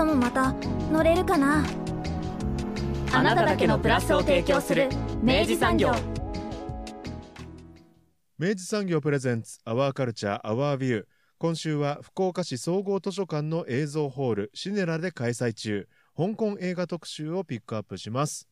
明日もまた乗れるかな？あなただけのプラスを提供する明治産業明治産業プレゼンツアワーカルチャーアワービュー今週は福岡市総合図書館の映像ホールシネラで開催中香港映画特集をピックアップします、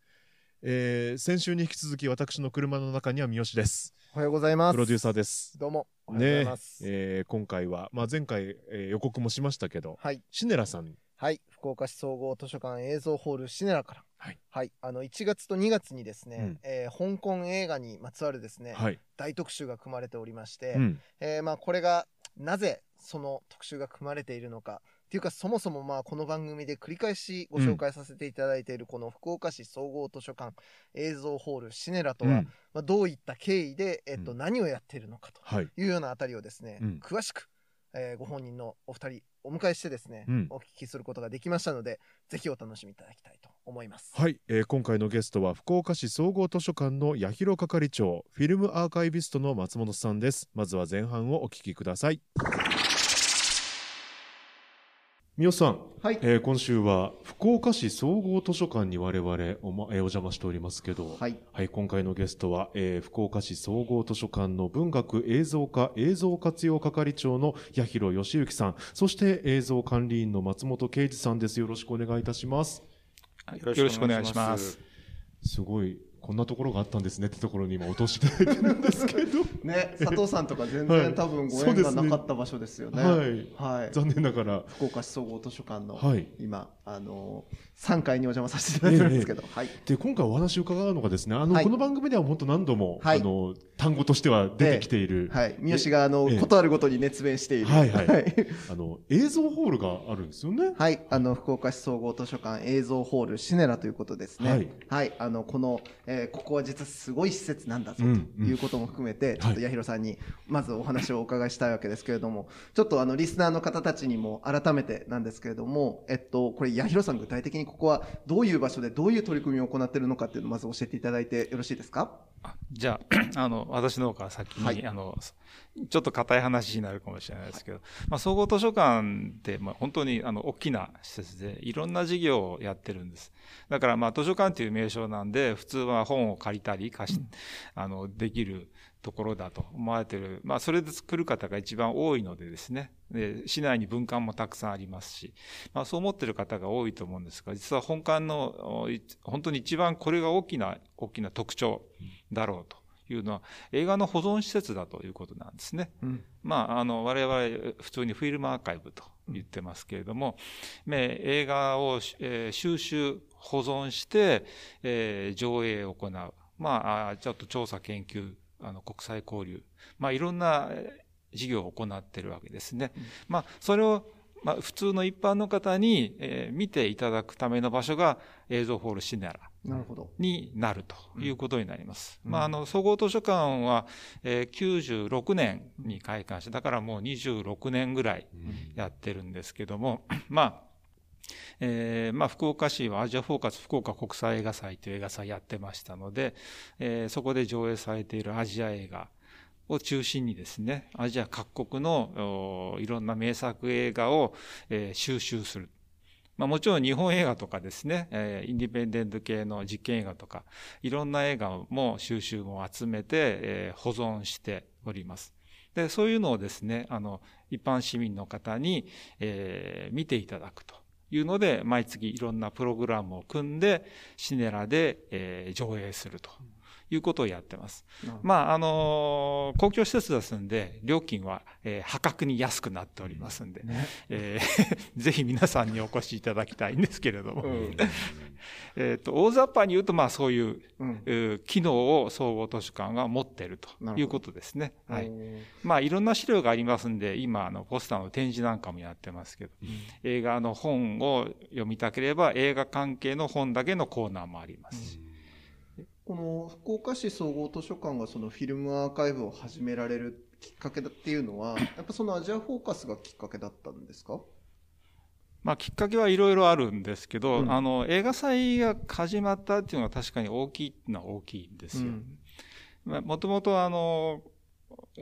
えー先週に引き続き私の車の中には三好ですおはようございます。プロデューサーですどうも。おはようございねます。えー今回は、まあ、前回、えー予告もしましたけどはい。シネラさんはい。福岡市総合図書館映像ホールシネラから。はい。あの、1月と2月にですね、うんえー香港映画にまつわるですね、はい、大特集が組まれておりまして、うんえーまあ、これが、なぜその特集が組まれているのか、っていうか、そもそもまあ、この番組で繰り返しご紹介させていただいている、この福岡市総合図書館映像ホールシネラとは、うんまあ、どういった経緯で、えっと、うん何をやっているのかと。はいいうようなあたりをですね、うん詳しく、えーご本人のお二人お迎えしてですね、うん。お聞きすることができましたのでぜひお楽しみいただきたいと思います。はい、えー今回のゲストは福岡市総合図書館の八広係長フィルムアーカイビストの松本さんです。まずは前半をお聞きください三好さん、はいえー今週は福岡市総合図書館に我々お,、まえーお邪魔しておりますけど、はい、はい、今回のゲストは、えー福岡市総合図書館の文学映像課映像活用係長の八広義之さん、そして映像管理員の松本啓二さんです。よろしくお願いいたします。よろしくお願いします。すごい、こんなところがあったんですねってところに今お通しいただいてるんですけど、ね佐藤さんとか全はい。然多分ご縁がなかった場所ですよね。はい。はい。残念ながら、福岡市総合図書館の、はい。今あの3階にお邪魔させていただいてるんですけど、はい。で、今回お話を伺うのがですね、あの、はい。この番組では本当何度も、はい。あの、単語としては出てきている、はい。三好があのええ。ことあるごとに熱弁している。はいはい。はい。あの、映像ホールがあるんですよね。はい、あの、福岡市総合図書館映像ホールシネラということですね。ははいい。あの、この、えーここは実はすごい施設なんだぞうんということも含めて、ちょっとはい八尋さんに、まずお話をお伺いしたいわけですけれども、ちょっとあの、リスナーの方たちにも改めてなんですけれども、えっと、これ八尋さん具体的にここはどういう場所でどういう取り組みを行っているのかっていうのをまず教えていただいてよろしいですか？あじゃあ、あの、私の方から先に、はい。あの、ちょっと硬い話になるかもしれないですけど、まあ、総合図書館って、まあ、本当に、あの、大きな施設で、いろんな事業をやってるんです。だから、まあ、図書館という名称なんで、普通は本を借りたり、貸し、あの、できるところだと思われてる。まあ、それで作る方が一番多いのでですね。で、市内に文館もたくさんありますし、まあ、そう思ってる方が多いと思うんですが、実は本館の、本当に一番これが大きな、大きな特徴だろうというのは、映画の保存施設だということなんですね。うんまあ、あの、我々、普通にフィルムアーカイブと言ってますけれども、ね映画を、えー収集、保存して、えー上映を行う。まああ、ちょっと調査研究、あの、国際交流。まあ、いろんなえー事業を行っているわけですね。まあ、それを、まあ、普通の一般の方に、えー見ていただくための場所が映像ホールシネラ。になるということになります。まあ、あの、総合図書館は、えー96年に開館して、だからもう26年ぐらいやってるんですけども、まあ、えーまあ、福岡市はアジアフォーカス福岡国際映画祭という映画祭やってましたので、えーそこで上映されているアジア映画を中心にですね、アジア各国のおいろんな名作映画を、えー収集する。まあもちろん日本映画とかですね、えーインディペンデント系の実験映画とか、いろんな映画も収集も集めて、えー保存しております。で、そういうのをですね、あの、一般市民の方に、えー見ていただくというので、毎月いろんなプログラムを組んで、シネラで、えー上映するということをやってます。まあ、あの公共施設ですんで、料金は、えー破格に安くなっておりますんで、ね。えー ぜひ皆さんにお越しいただきたいんですけれども、うん。えっと、大雑把に言うと、まあ、そういう、うん。えー機能を総合図書館が持っているということですね。はい。まあ、いろんな資料がありますんで、今、あの、ポスターの展示なんかもやってますけど、映画の本を読みたければ、映画関係の本だけのコーナーもありますし。この福岡市総合図書館がそのフィルムアーカイブを始められるきっかけだっていうのは、やっぱそのアジアフォーカスがきっかけだったんですか？まあ、きっかけはいろいろあるんですけど、うん。あの、映画祭が始まったっていうのは確かに大きいのは大きいんですよ。まあもともとあの、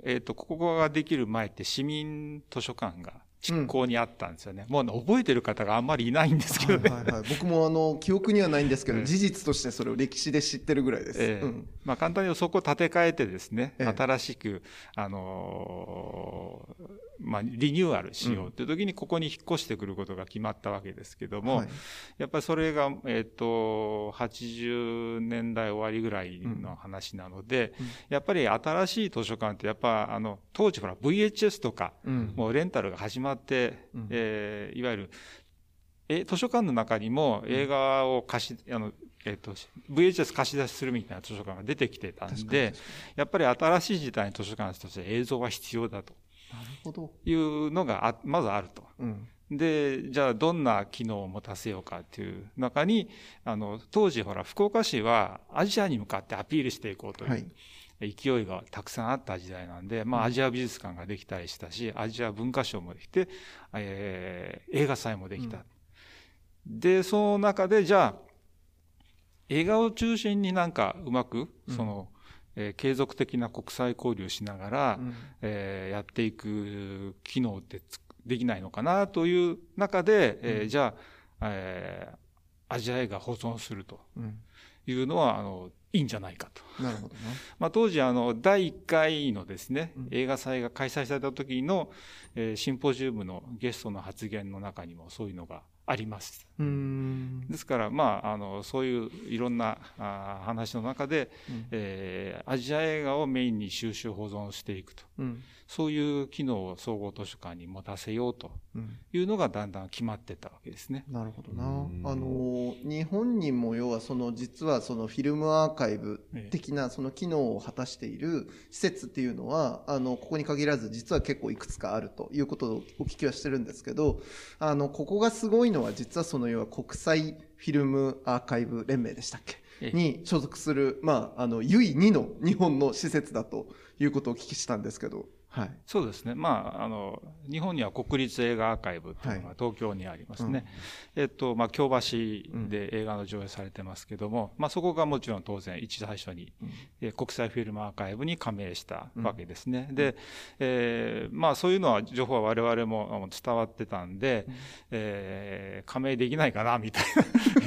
えっ、と、ここができる前って市民図書館が実行にあったんですよね。もう覚えてる方があんまりいないんですけどね。はいはいはい、僕もあの記憶にはないんですけど、ええ事実としてそれを歴史で知ってるぐらいです。ええ。うん。まあ簡単にそこを建て替えてですね、ええ。新しく、あのーまあ、リニューアルしようという時にここに引っ越してくることが決まったわけですけども、はい。やっぱりそれが、えっ、と、80年代終わりぐらいの話なので、うん。やっぱり新しい図書館ってやっぱ、あの、当時ほら VHS とか、うん。もうレンタルが始まって、うん。えーいわゆる、え図書館の中にも映画を貸し、あの、えっ、と、VHS 貸し出しするみたいな図書館が出てきてたんでやっぱり新しい時代の図書館として映像は必要だと。になるほど。いうのがあまずあると。うん。で、じゃあどんな機能を持たせようかっていう中に、あの、当時ほら、福岡市はアジアに向かってアピールしていこうという、はい勢いがたくさんあった時代なんで、まあ、アジア美術館ができたりしたし、アジア文化賞もできて、えー映画祭もできた。で、その中で、じゃあ、映画を中心になんかうまく、その、えー継続的な国際交流をしながら、うん。えーやっていく機能ってつできないのかなという中で、えーじゃあ、えーアジア映画保存するとうんいうのは、あの、いいんじゃないかと。なるほどな。まあ、当時、あの、第1回のですねうん、映画祭が開催された時の、えーシンポジウムのゲストの発言の中にもそういうのがあります。うーんですから、まあ、あの、そういういろんなあー話の中で、うんえーアジア映画をメインに収集保存していくと。うんそういう機能を総合図書館に持たせようとうん。いうのがだんだん決まってったわけですね。なるほどな。うん。あの日本にも要はその実はそのフィルムアーカイブ的なその機能を果たしている施設っていうのはあのここに限らず実は結構いくつかあるということをお聞きはしてるんですけどあのここがすごいのは実はその要は国際フィルムアーカイブ連盟でしたっけ？ええ。に所属する、まあ、あの唯二の日本の施設だということをお聞きしたんですけど、はい、そうですね。まあ、あの、日本には国立映画アーカイブっていうのがはい。東京にありますね。えっと、まあ、京橋で映画の上映されてますけども、まあ、そこがもちろん当然一最初に、うん。えー国際フィルムアーカイブに加盟したわけですね。で、えーまあ、そういうのは、情報は我々もあの伝わってたんで、えー加盟できないかな、みたい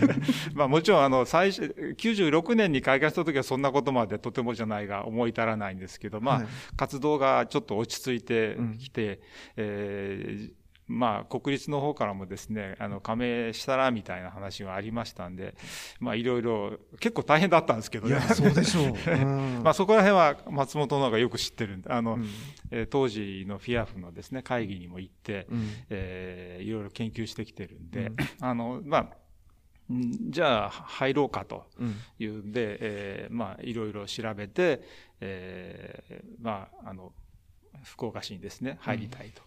な。まあ、もちろん、あの、最初、96年に開会した時はそんなことまでとてもじゃないが思い至らないんですけど、まあ、はい。活動がちょっと落ち着いてきて、えーまあ、国立の方からもですね、あの、加盟したらみたいな話がありましたんで、まあ、いろいろ、結構大変だったんですけどね。いや。そうでしょう。うん。まあ、そこら辺は松本の方がよく知ってるんで、あの、うん。えー当時のフィアフのですね、会議にも行って、うん。えーいろいろ研究してきてるんで、うん。あの、まあ、んじゃあ入ろうかとうん。いうんで、えーまあ、いろいろ調べて、えーまあ、あの、福岡市にですね、入りたいと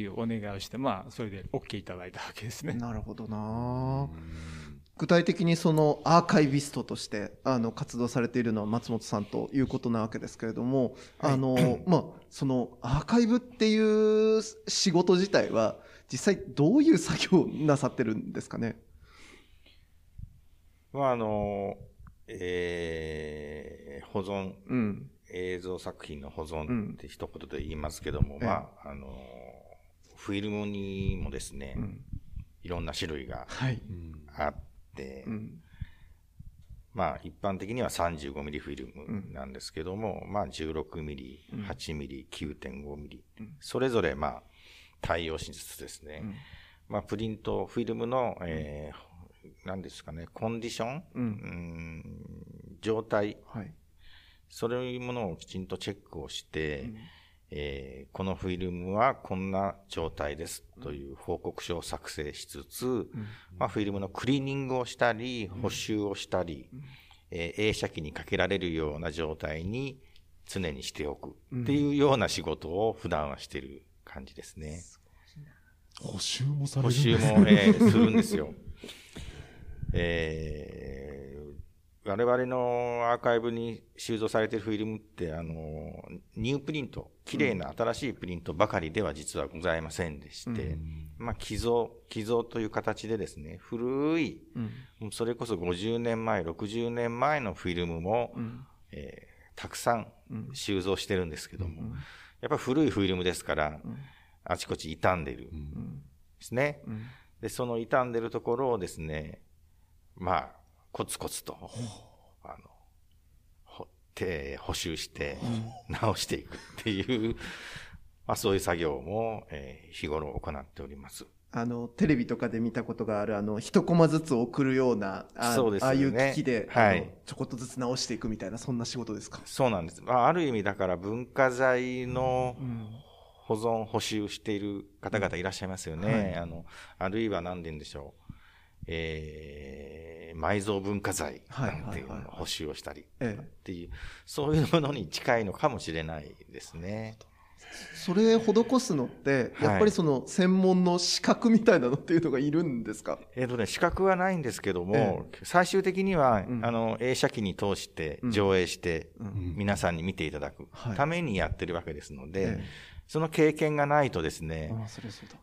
いうお願いをして、まあ、それで OK いただいたわけですね。なるほどな。具体的にそのアーカイビストとしてあの活動されているのは松本さんということなわけですけれども、あの まあそのアーカイブっていう仕事自体は実際どういう作業をなさってるんですかね？まあ、あの、えー保存、うん映像作品の保うん。存って一言で言いますけども、ええ。まあ、あの、フィルムにもですね、うん。いろんな種類がはい。あって、うん。まあ、一般的には35ミリフィルムなんですけども、まあ、16ミリ、8ミリ、9.5ミリ、うん。それぞれ、まあ、対応しつつですね、うん。まあ、プリント、フィルムの、えー、何ですかね、コンディション、うん。うん状態はい。そういうものをきちんとチェックをして、えー、このフィルムはこんな状態ですという報告書を作成しつつ、うん、まあ、フィルムのクリーニングをしたり、補修をしたり、うん、えー、映写機にかけられるような状態に常にしておくっていうような仕事を普段はしてる感じですね。補修もされるんです補修も、えー、するんですよ。えー、我々のアーカイブに収蔵されているフィルムって、あの、ニュープリント、綺麗な新しいプリントばかりでは実はございませんでして、うん、まあ、寄贈、寄贈という形でですね、古い、うん、それこそ50年前、60年前のフィルムも、うん、えー、たくさん収蔵してるんですけども、やっぱり古いフィルムですから、あちこち傷んでるですね。で、その傷んでるところをですね、まあ、コツコツと、あの、ほ手補修して直していくっていう、まあそういう作業も、えー、日頃行っております。あの、テレビとかで見たことがある、あの、一コマずつ送るような、あそうです、ね、ああいう機器で、はい、ちょこっとずつ直していくみたいな、そんな仕事ですか？そうなんです。まあ、ある意味だから文化財の保存、補修している方々いらっしゃいますよね。はい、あの、あるいは何て言うんでしょう。えー、埋蔵文化財なんていうのを補修をしたりっていう、そういうものに近いのかもしれないですね。それ施すのって、やっぱりその専門の資格みたいなのっていうのがいるんですか、えっ、ー、とね、資格はないんですけども、え最終的には、うん、あの、映写機に通して上映して、うん、皆さんに見ていただく。ためにやってるわけですので、えその経験がないとですね、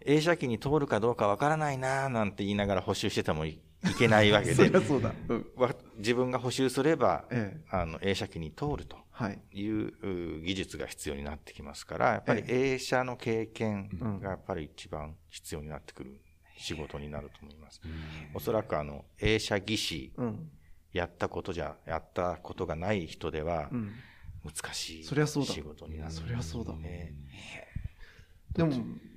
映写機に通るかどうかわからないななんて言いながら補修しててもいけないわけで、自分が補修すれば、ええ、あの映写機に通るとい。う技術が必要になってきますから、やっぱり映写の経験がやっぱり一番必要になってくる仕事になると思います。おそらくあの映写技師、やったことじゃ、やったことがない人では、難しい仕事になる、そりゃそうだ。ね、でも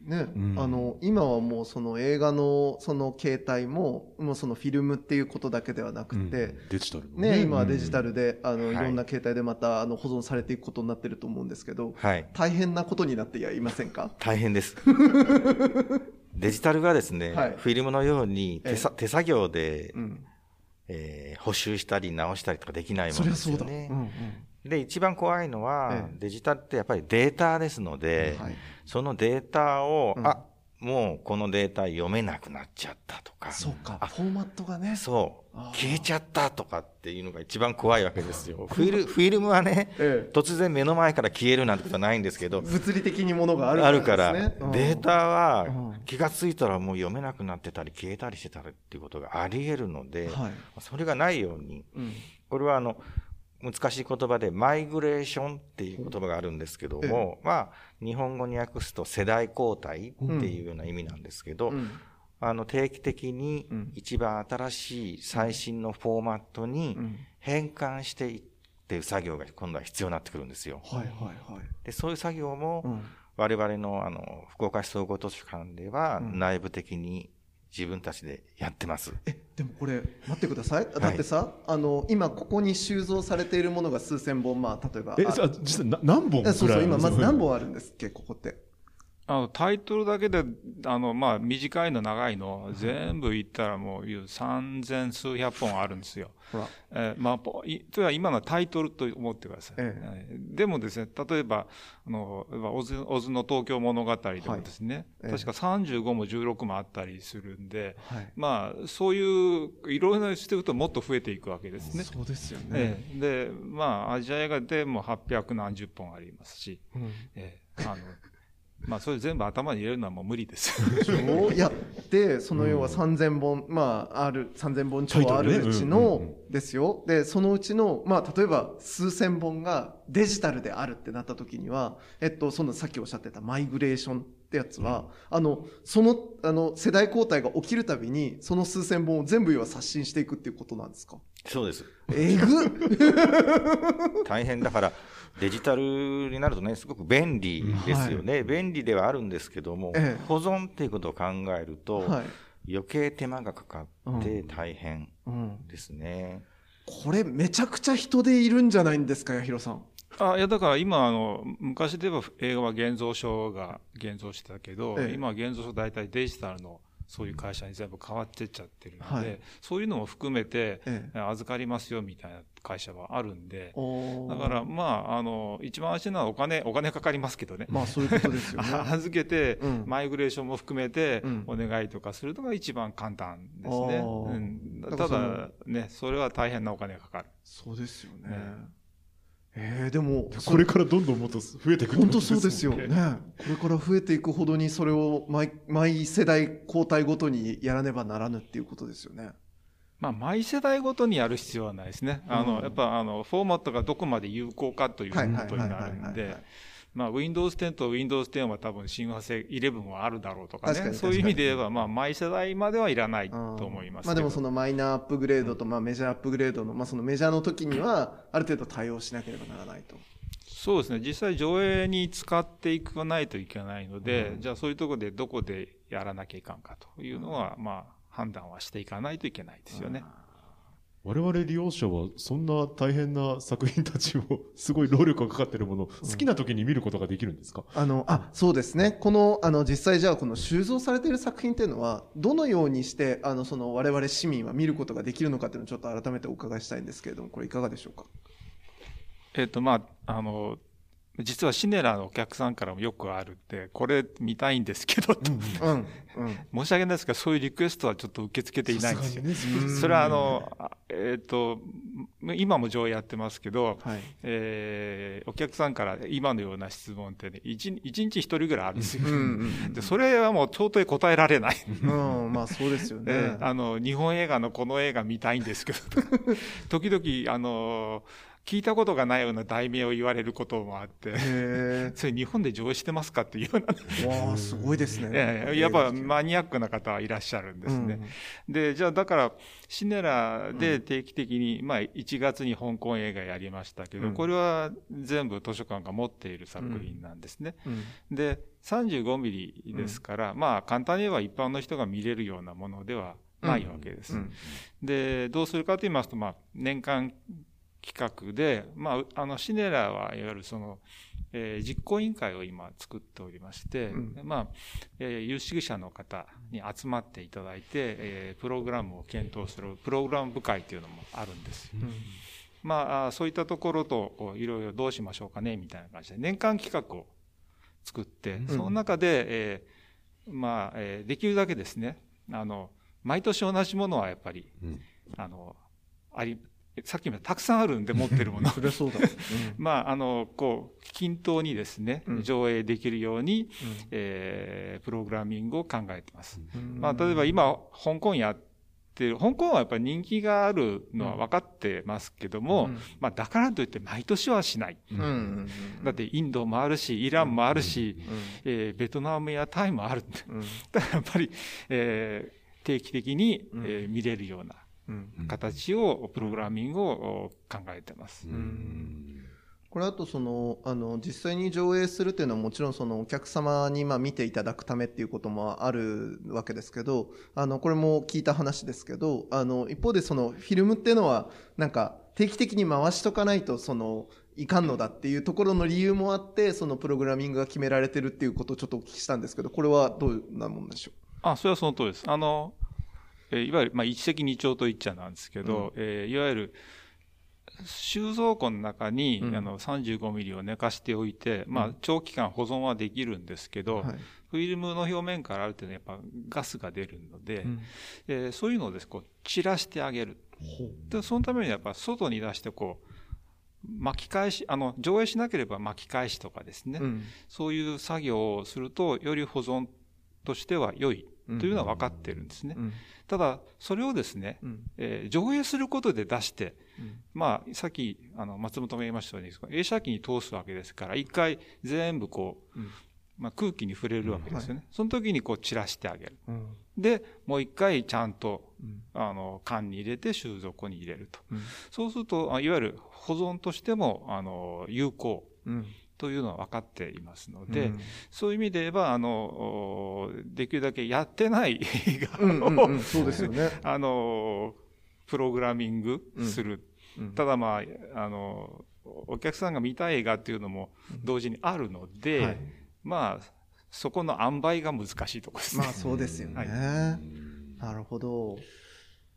ね、うん、あの今はもうその映画のその形態ももうそのフィルムっていうことだけではなくて、うん、デジタルね、ね、今はデジタルで、あのい。ろんな形態でまたあの保存されていくことになってると思うんですけど、はい、大変なことになっていませんか？大変です。デジタルがですね、はい、フィルムのように手さ手作業で、うん、えー、補修したり直したりとかできないものですよね。うんうんで、一番怖いのは、デジタルってやっぱりデータですので、はい、そのデータを、うん、あ、もうこのデータ読めなくなっちゃったとか。そうか、フォーマットがね。そう。消えちゃったとかっていうのが一番怖いわけですよ。フィルフィルムはね、ええ、突然目の前から消えるなんてことはないんですけど。物理的にものがあるから、ね、あるから、データは気がついたらもう読めなくなってたり消えたりしてたりっていうことがあり得るので、はい、それがないように、うん、これはあの、難しい言葉でマイグレーションっていう言葉があるんですけども、まあ、日本語に訳すと世代交代っていうような意味なんですけど、あの定期的に一番新しい最新のフォーマットに変換していっていう作業が今度は必要になってくるんですよ。はいはいはい、でそういう作業も我々のあの福岡市総合図書館では内部的に自分たちでやってます。え、でもこれ、待ってください。だってさ、はい、あの、今ここに収蔵されているものが数千本、まあ、例えば。え、じゃ実際何本そうそう、今まず何本あるんですっけ、ここって。あの、タイトルだけで、あの、まあ、短いの長いの、全部言ったらもう、三千数百本あるんですよ。ほら。えー、まあ、い、とは今のタイトルと思ってください。ええ、でもですね、例えば、あの、オズ、オズの東京物語でもですね、はい、確か35も16もあったりするんで、はい、まあ、そういう、いろいろしていくともっと増えていくわけですね。そうですよね。ええ、で、まあ、アジア映画でも800何十本ありますし、うん、ええ、あの、まあそれ全部頭に入れるのはもう無理です。よ。いやでその要は3000本、まあある3000本超あるうちの、ですよ。でそのうちのまあ例えば数千本がデジタルであるってなった時にはえっとそのさっきおっしゃってたマイグレーションってやつは、あのそのあの世代交代が起きるたびにその数千本を全部要は刷新していくっていうことなんですか？そうです。えぐ 大変だからデジタルになるとね、すごく便利ですよね。はい、便利ではあるんですけども、ええ、保存っていうことを考えると、はい、余計手間がかかって大変ですね。これめちゃくちゃ人でいるんじゃないんですか、八尋さん。あいやだから今あの昔で言えば映画は現像書が現像してたけど、ええ。今は現像書大体デジタルのそういう会社に全部変わってっちゃってるので、はいそういうのも含めて、ええ預かりますよみたいな会社はあるんで、だからまああの一番安心なのはお金お金かかりますけどね。まあそういうことですよね。預けて、うんマイグレーションも含めてうんお願いとかするのが一番簡単ですね。うん、ただね、それは大変なお金がかかる。そうですよね。ねえー、でも、これからどんどんもっと増えてくる本当そうですよね。これから増えていくほどにそれを毎毎世代交代ごとにやらねばならぬっていうことですよね。まあ、毎世代ごとにやる必要はないですね。あの、うんやっぱ、あの、フォーマットがどこまで有効かというこはいとになるんで、まあ、Windows 10と Windows 10は多分親和性11はあるだろうとかね。確かにそういう意味で言えば、まあ、毎世代まではいらないと思います。まあでもそのマイナーアップグレードとまあメジャーアップグレードの、まあそのメジャーの時にはある程度対応しなければならないと。そうですね。実際上映に使っていかないといけないので、じゃあそういうところでどこでやらなきゃいかんかというのは、まあ、判断はしていかないといけないですよね。我々利用者はそんな大変な作品たちをすごい労力がかかってるものを好きな時に見ることができるんですか、あの、あ、そうですね。この、あの、実際じゃあこの収蔵されている作品っていうのは、どのようにして、あの、その我々市民は見ることができるのかっていうのをちょっと改めてお伺いしたいんですけれども、これいかがでしょうか？えっ、と、まあ、あの、実はシネラのお客さんからもよくあるって、これ見たいんですけど、とうん、うん。申し訳ないですが、そういうリクエストはちょっと受け付けていないんですよ。さすがにねそれはあの、あえっ、と、今も上映やってますけど、はい。えーお客さんから今のような質問ってね、一日一日一人ぐらいあるんですよ。うん、うんでそれはもう到底答えられない。うん。うん、まあそうですよね。えーあの、日本映画のこの映画見たいんですけど、時々、あの、聞いたことがないような題名を言われることもあって、へ それ日本で上映してますかっていうような、え。わあ、すごいですね。ええやっぱマニアックな方はいらっしゃるんですね。で、じゃあだから、シネラで定期的に、まあ1月に香港映画やりましたけど、うんこれは全部図書館が持っている作品なんですね。うん。うんで、35ミリですから、まあ簡単に言えば一般の人が見れるようなものではないわけです。うんで、どうするかと言いますと、まあ年間企画で、まあ、あの、シネラはいわゆるその、えー実行委員会を今作っておりまして、うん。まあ、えー有識者の方に集まっていただいて、えープログラムを検討するプログラム部会というのもあるんですよ。まあそういったところといろいろどうしましょうかね、みたいな感じで、年間企画を作って、その中で、えーまあ、えーできるだけですね、あの、毎年同じものはやっぱり、あの、あり、さっきもたくさんあるんで持ってるもの。そうだ。まあ、あの、こう、均等にですね、うん。上映できるように、えープログラミングを考えてます。うん。まあ、例えば今、香港やってる、香港はやっぱり人気があるのは分かってますけども、うん。まあ、だからといって毎年はしない。うん。うんだってインドもあるし、イランもあるし、うん。えーベトナムやタイもある。うん。だからやっぱり、えー定期的に、うん。えー見れるような。うん形を、プログラミングを考えてます。これあとそのあの実際に上映するっていうのはもちろんそのお客様にまあ見ていただくためっていうこともあるわけですけどあのこれも聞いた話ですけどあの一方でそのフィルムっていうのはなんか定期的に回しとかないとそのいかんのだっていうところの理由もあってそのプログラミングが決められてるっていうことをちょっとお聞きしたんですけどこれはどうなもんでしょあ、それはその通りです。あの、えーいわゆる、まあ、一石二鳥と言っちゃなんですけど、えーいわゆる、収蔵庫の中に、うん。あの35ミリを寝かしておいて、まあ、長期間保存はできるんですけど、う、はい。フィルムの表面からある程度やっぱガスが出るので、うん。えーそういうのをですこう散らしてあげる。で、そのためにやっぱ外に出してこう、巻き返し、あの、上映しなければ巻き返しとかですね、うん。そういう作業をすると、より保存としては良いというのは分かってるんですね。うん。ただ、それをですね、うん。えー上映することで出して、うん。まあ、さっき、あの、松本が言いましたように、映写機に通すわけですから、一回全部こう、うん。まあ、空気に触れるわけですよね。その時にこう散らしてあげる。うん。で、もう一回ちゃんと、うん。あの、缶に入れて収蔵庫に入れると。うん。そうすると、あいわゆる保存としても、あの、有効。うんというのは分かっていますので、うんそういう意味で言えば、あの、おできるだけやってない映画うんうんを、うんそうですよね あの、プログラミングする。うんただまあ、あの、お客さんが見たい映画っていうのも同時にあるので、はいまあ、そこの塩梅が難しいところですね。まあそうですよね。はいなるほど。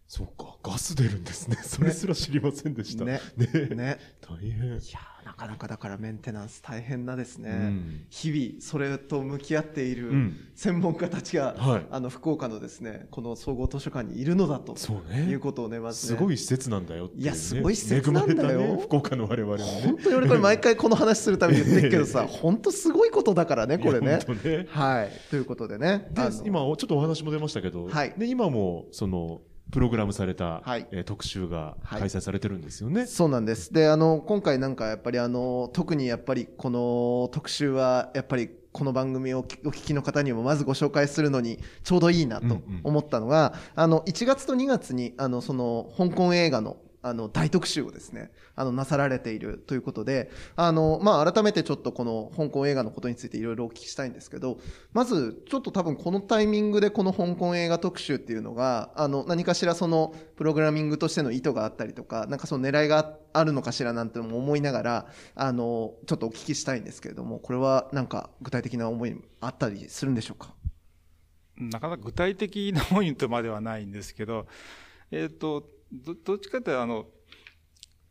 そうか、ガス出るんですね。それすら知りませんでした。ね。ね。ね。大変。いやーなかなかだからメンテナンス大変なですね。うん。日々それと向き合っているうん。専門家たちが、はい。あの福岡のですねこの総合図書館にいるのだとそうね。いうことをねまずね。すごい施設なんだよってうね。いやすごい施設なんだよ。福岡の我々もね。本当に俺これ毎回この話するために言ってるけどさ 本当すごいことだからねこれね。本当ね。はい。ということでね。で今ちょっとお話も出ましたけど、はい。で今もそのプログラムされた、はいえー特集がはい開催されてるんですよね。そうなんです。で、あの、今回なんかやっぱりあの、特にやっぱりこの特集は、やっぱりこの番組をお聞きの方にもまずご紹介するのにちょうどいいなとうんうん思ったのが、あの、1月と2月に、あの、その、香港映画の、あの、大特集をですね、あの、なさられているということで、あの、まあ、改めてちょっとこの香港映画のことについていろいろお聞きしたいんですけど、まず、ちょっと多分このタイミングでこの香港映画特集っていうのが、あの、何かしらその、プログラミングとしての意図があったりとか、なんかその狙いがあるのかしらなんても思いながら、あの、ちょっとお聞きしたいんですけれども、これはなんか具体的な思いあったりするんでしょうか？なかなか具体的なポイントまではないんですけど、えっ、と、どどっちかというと、あの、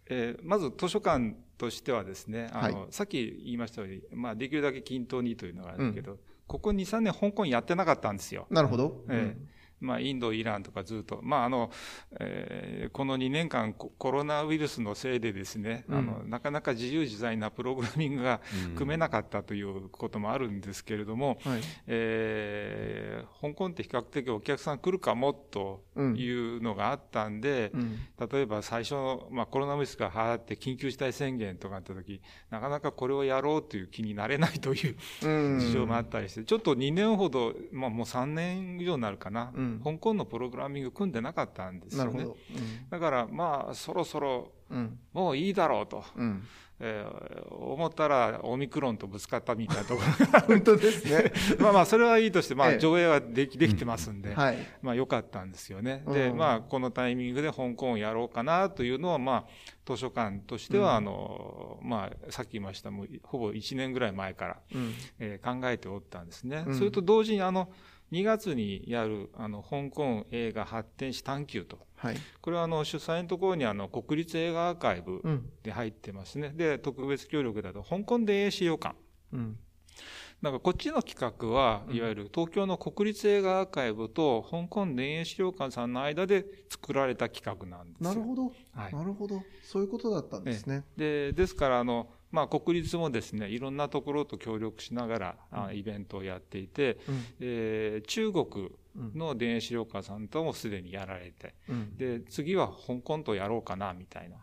えーまず図書館としてはですね、あの、はさっき言いましたように、まあ、できるだけ均等にというのがあるけど、ここ2、3年香港やってなかったんですよ。なるほど。ええまあ、インド、イランとかずっと、まああのえーこの2年間コ、コロナウイルスのせいでですね、あのなかなか自由自在なプログラミングが組めなかったということもあるんですけれども、はい。えー香港って比較的お客さん来るかもというのがあったんで、うん。例えば最初の、まあ、コロナウイルスが流行って緊急事態宣言とかあった時なかなかこれをやろうという気になれないといううん。事情もあったりして、ちょっと2年ほど、まあ、もう3年以上になるかな、うん香港のプログラミング組んでなかったんですよね。だから、まあ、そろそろ。もういいだろうと、うん。えー思ったらオミクロンとぶつかったみたいなところが 本当ですね。まあまあ、それはいいとして、まあ、ええ上映はできできてますんで、はい。まあ良かったんですよね。で、うんまあこのタイミングで香港をやろうかなというのは、まあ図書館としては、あの、まあさっき言いました、もうほぼ1年ぐらい前から、うん。えー考えておったんですね。うんそれと同時にあの、2月にやる、あの、香港映画発展史探求と。はい。これはあの、主催のところにあの、国立映画アーカイブうん。で入ってますね。で、特別協力だと、香港電影資料館。うん。なんかこっちの企画は、いわゆる東京の国立映画アーカイブと香港電影資料館さんの間で作られた企画なんですよ。なるほど。はいなるほど。そういうことだったんですね。でですからあの、まあ、国立もですねいろんなところと協力しながら、あイベントをやっていて、うん。えー中国の電影資料館さんともすでにやられてうん。で次は香港とやろうかなみたいな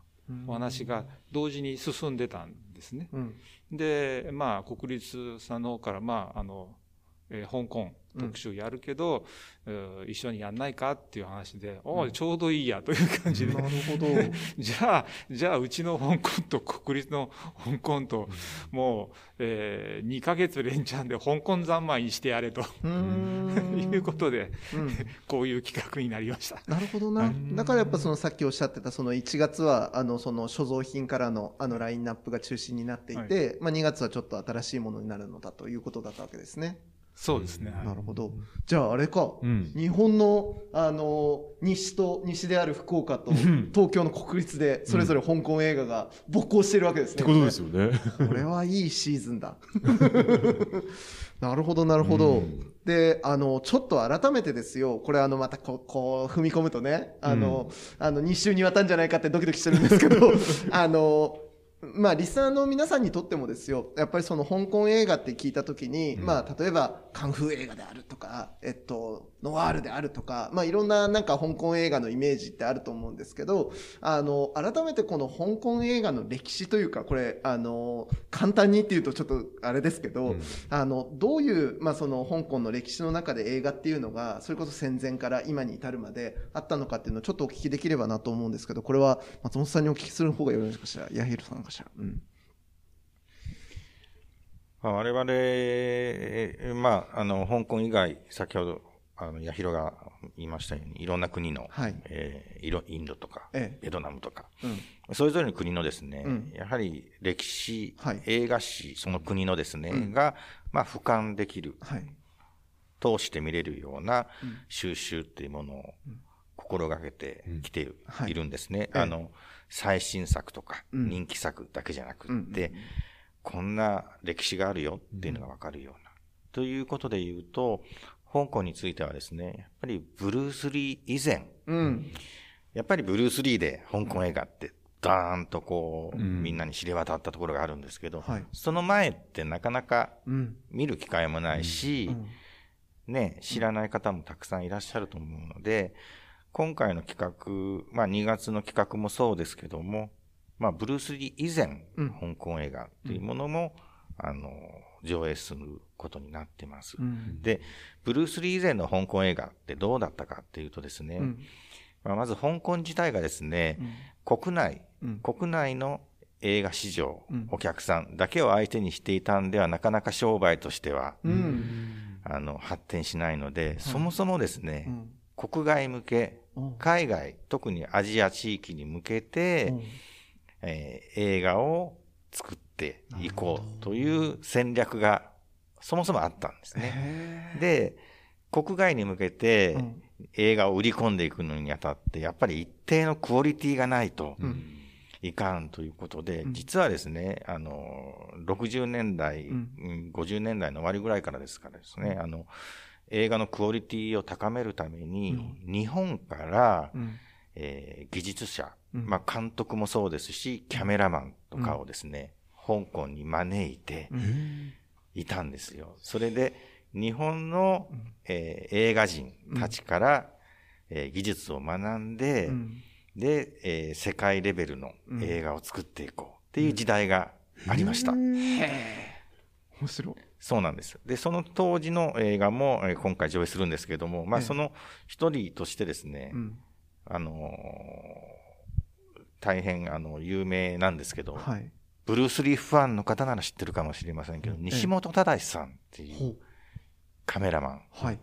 お話が同時に進んでたんですね。うん。で、まあ、国立さんの方から、まあ、あの、えー香港特集やるけど、えー一緒にやんないかっていう話で、おおちょうどいいやという感じで、なるほど。じゃあ、じゃあ、うちの香港と国立の香港と、もう、えー、2ヶ月連チャンで香港三昧にしてやれと いうことで、うん こういう企画になりました。なるほどな。だからやっぱそのさっきおっしゃってたその1月はあのその所蔵品からのあのラインナップが中心になっていて、まあ2月はちょっと新しいものになるのだということだったわけですね。そうですね。はいなるほど。じゃああれか。うん日本のあの西と西である福岡と東京の国立でそれぞれ香港映画が勃興しているわけですね。ってことですよね。これはいいシーズンだ。なるほど、なるほど。で、あの、ちょっと改めてですよ、これあの、またこう、こう、踏み込むとね、あの、あの、2週にわたんじゃないかってドキドキしてるんですけど、あの、まあ、リスナーの皆さんにとってもですよ、やっぱりその香港映画って聞いたときに、まあ、例えば、カンフー映画であるとか、えっと、ノワールであるとか、まあ、いろんななんか香港映画のイメージってあると思うんですけど、あの、改めてこの香港映画の歴史というか、これ、あの、簡単にっていうとちょっとあれですけど、あの、どういう、まあ、その香港の歴史の中で映画っていうのが、それこそ戦前から今に至るまであったのかっていうのをちょっとお聞きできればなと思うんですけど、これは松本さんにお聞きする方がよろしいかしら、ヤヒロさんかしら。うん。まあ我々、えーまあ、あの、香港以外、先ほど、あの、八尋が言いましたように、いろんな国の、はい。えーいろインドとか、ええ。ベトナムとか、うん。それぞれの国のですね、うん。やはり歴史、はい。映画史、その国のですね、うん。が、まあ、俯瞰できる、はい。通して見れるようなうん。収集っていうものを心がけてきてはい。いるんですね。ええ。あの、最新作とかうん。人気作だけじゃなくうんって、こんな歴史があるよっていうのがわかるような。ということで言うと、香港についてはですね、やっぱりブルース・リー以前、うん。やっぱりブルース・リーで香港映画ってダーンとこう、うん。みんなに知れ渡ったところがあるんですけど、はい。その前ってなかなかうん。見る機会もないし、うん。ね、知らない方もたくさんいらっしゃると思うので、今回の企画、まあ2月の企画もそうですけども、まあブルース・リー以前、うん。香港映画っていうものも、あの、上映することになってます。うん。で、ブルース・リー以前の香港映画ってどうだったかっていうとですね、うん。まあ、まず香港自体がですね、国内、うん。国内の映画市場、うん。お客さんだけを相手にしていたんではなかなか商売としては、うん。あの、発展しないので、そもそもですね、うん。国外向け、うん。海外、特にアジア地域に向けて、うん。えー映画を作っていこうという戦略がそもそもあったんですね。へで、国外に向けてうん。映画を売り込んでいくのにあたって、やっぱり一定のクオリティがないとうん。いかんということで、うん。実はですね、あの、60年代、うん。うん50年代の終わりぐらいからですからですね、あの、映画のクオリティを高めるために、日本から、うん。えー技術者、うん。まあ監督もそうですし、キャメラマンとかをですね、香港に招いてうん。いたんですよ。それで、日本の、えー映画人たちから、えー技術を学んで、うん。で、えー世界レベルの映画を作っていこうっていう時代がありました。面白い。そうなんです。で、その当時の映画も、えー今回上映するんですけども、まあええその一人としてですね、うん。あのー大変あの有名なんですけど、はいブルース・リーファンの方なら知ってるかもしれませんけど、西本忠さんっていうカメラマン。はい。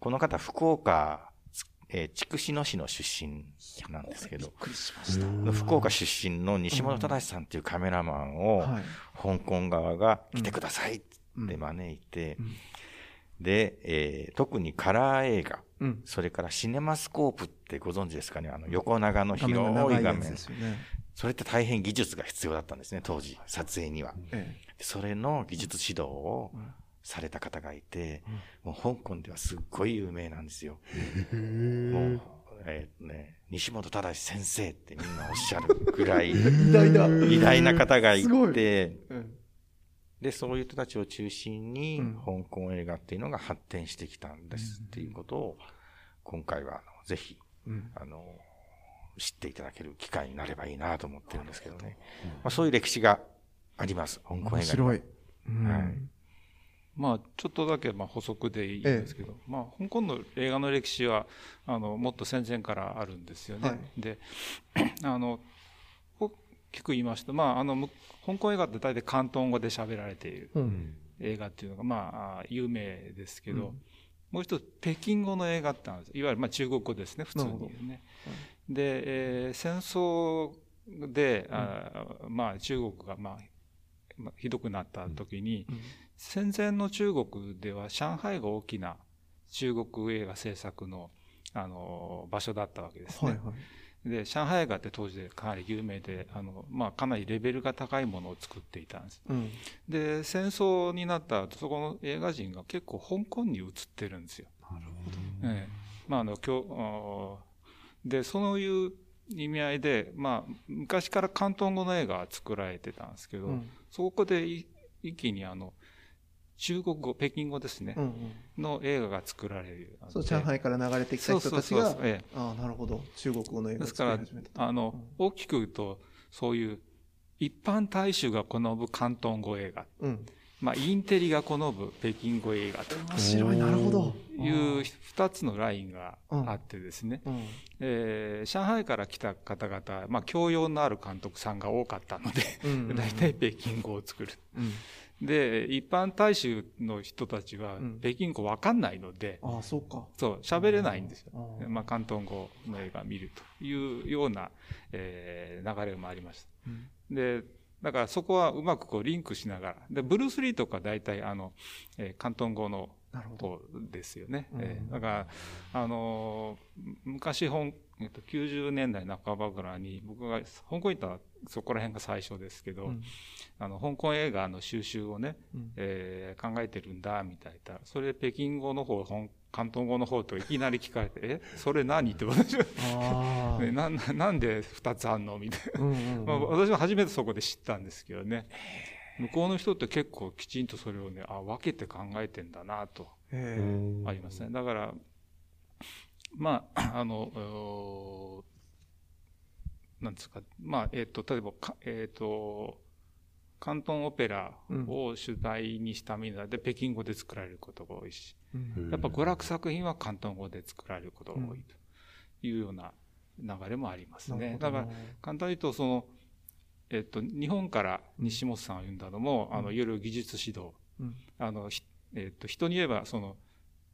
この方、福岡、つえー筑紫野市の出身なんですけど、福岡出身の西本忠さんっていうカメラマンを、はい。香港側が来てくださいって招いて、で、えー特にカラー映画、うん。それからシネマスコープってご存知ですかね？あの横長の広い画面それって大変技術が必要だったんですね、当時、撮影には。えそれの技術指導をされた方がいて、もう香港ではすっごい有名なんですよ。もう、えーとね、西本忠先生ってみんなおっしゃるぐらい、え 偉大だ。偉大な方がいて、うんで、そういう人たちを中心にうん、香港映画っていうのが発展してきたんですっていうことを、今回は、ぜひ、うん。あの、知っていただける機会になればいいなと思ってるんですけどね。まあ、そういう歴史があります、香港映画面白い。うん。はいまあ、ちょっとだけまあ補足でいいんですけど、まあ、香港の映画の歴史はあのもっと戦前からあるんですよね。はい。で あの大きく言いますと、まあ、あのむ香港映画って大体広東語で喋られている。うん。映画っていうのが、まあ、有名ですけど、うん。もう一つ北京語の映画ってあるんです。いわゆるまあ中国語ですね普通になるほね。で、えー戦争で、あーまあ、中国が、まあまあ、ひどくなった時に、うん。戦前の中国では上海が大きな中国映画制作のあの場所だったわけですね。はいはい。で上海映画って当時でかなり有名であの、まあ、かなりレベルが高いものを作っていたんです。うん。で戦争になった後そこの映画人が結構香港に移ってるんですよ。ええ。まああのでそういう意味合いで、まあ、昔から広東語の映画は作られてたんですけど、うん。そこでい一気にあの中国語北京語ですね、うんうん。の映画が作られるそう上海から流れてきた人たちそうそうがそうええ。ああなるほど。中国語の映画をですからあの、大きく言うとそういう一般大衆が好む広東語映画。うんまあ、インテリが好む北京語映画と。面白い。なるほど。いう2つのラインがあってですね、うん。えー上海から来た方々、まあ、教養のある監督さんが多かったので、うんうんうん。大体北京語を作る。うん。で一般大衆の人たちはうん。北京語わかんないので、ああそうか。そう喋れないんですよ、うん。まあ、広東語の映画を見るというような、えー流れもありました。うん。でだからそこはうまくこうリンクしながら。でブルース・リーとか大体あの、えー広東語の方ですよね、うんえーだから、あのー昔本、えっと、90年代半ばぐらいに僕が香港行ったらそこら辺が最初ですけど、うん。あの香港映画の収集をね、うん。えー考えてるんだみたいな。それ北京語の方香広東語の方といきなり聞かれて「えそれ何?」って私はあねなななんで2つあんのみたいな。うんうんうん。まあ、私は初めてそこで知ったんですけどね。向こうの人って結構きちんとそれをねあ分けて考えてんだなとありますね。だからまああのおなんですか。まあえっ、と例えばかえっ、と広東オペラを主題にしたみんなで北京語で作られることが多いし、やっぱ娯楽作品は広東語で作られることが多いというような流れもありますね。だから簡単に言うとその、えっと、日本から西本さんが言うんだのも、あのいわゆる技術指導、あのえっと、人に言えばその、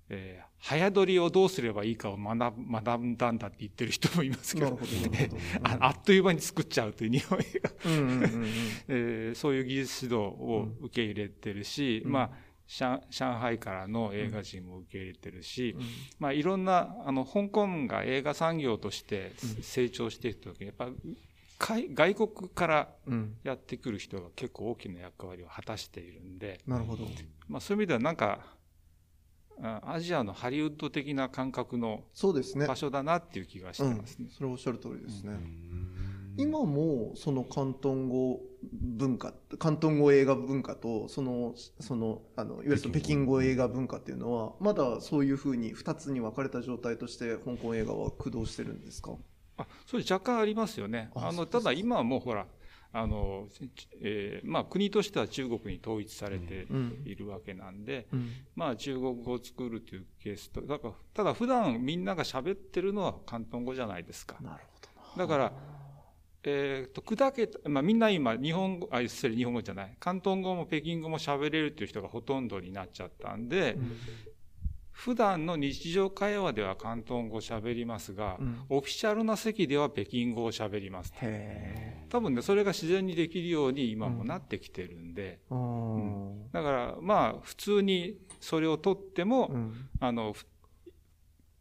えー早撮りをどうすればいいかを学学んだんだって言ってる人もいますけどどなるほどああっという間に作っちゃうという日本映画、うんえーそういう技術指導を受け入れてるし、うんまあ上上海からの映画人も受け入れてるし、うんまあ、いろんなあの香港が映画産業として成長していくときにやっぱ海外国からやってくる人が結構大きな役割を果たしているんで、なるほどまあ、そういう意味ではなんかアジアのハリウッド的な感覚のそうですね。場所だなっていう気がしてうんますね。それおっしゃる通りですね。今もその広東語文化広東語映画文化とそのそのあのいわゆる北京語。映画文化っていうのはまだそういうふうに2つに分かれた状態として香港映画は駆動してるんですか？あそれ若干ありますよね。あのただ今はもうほらあの、えーまあ、国としては中国に統一されてうん。いるわけなんで、うん。まあ、中国語を作るというケースとだからただ普段みんなが喋ってるのは広東語じゃないですか。なるほどな。だから、えー、と砕けた、まあ、みんな今日本語あ失礼日本語じゃない。広東語も北京語も喋れるという人がほとんどになっちゃったんで、普段の日常会話では広東語を喋りますが、うん。オフィシャルな席では北京語を喋りますへ多分ねそれが自然にできるように今もなってきてるんで、えうん。だからまあ普通にそれをとっても、うん。あのふ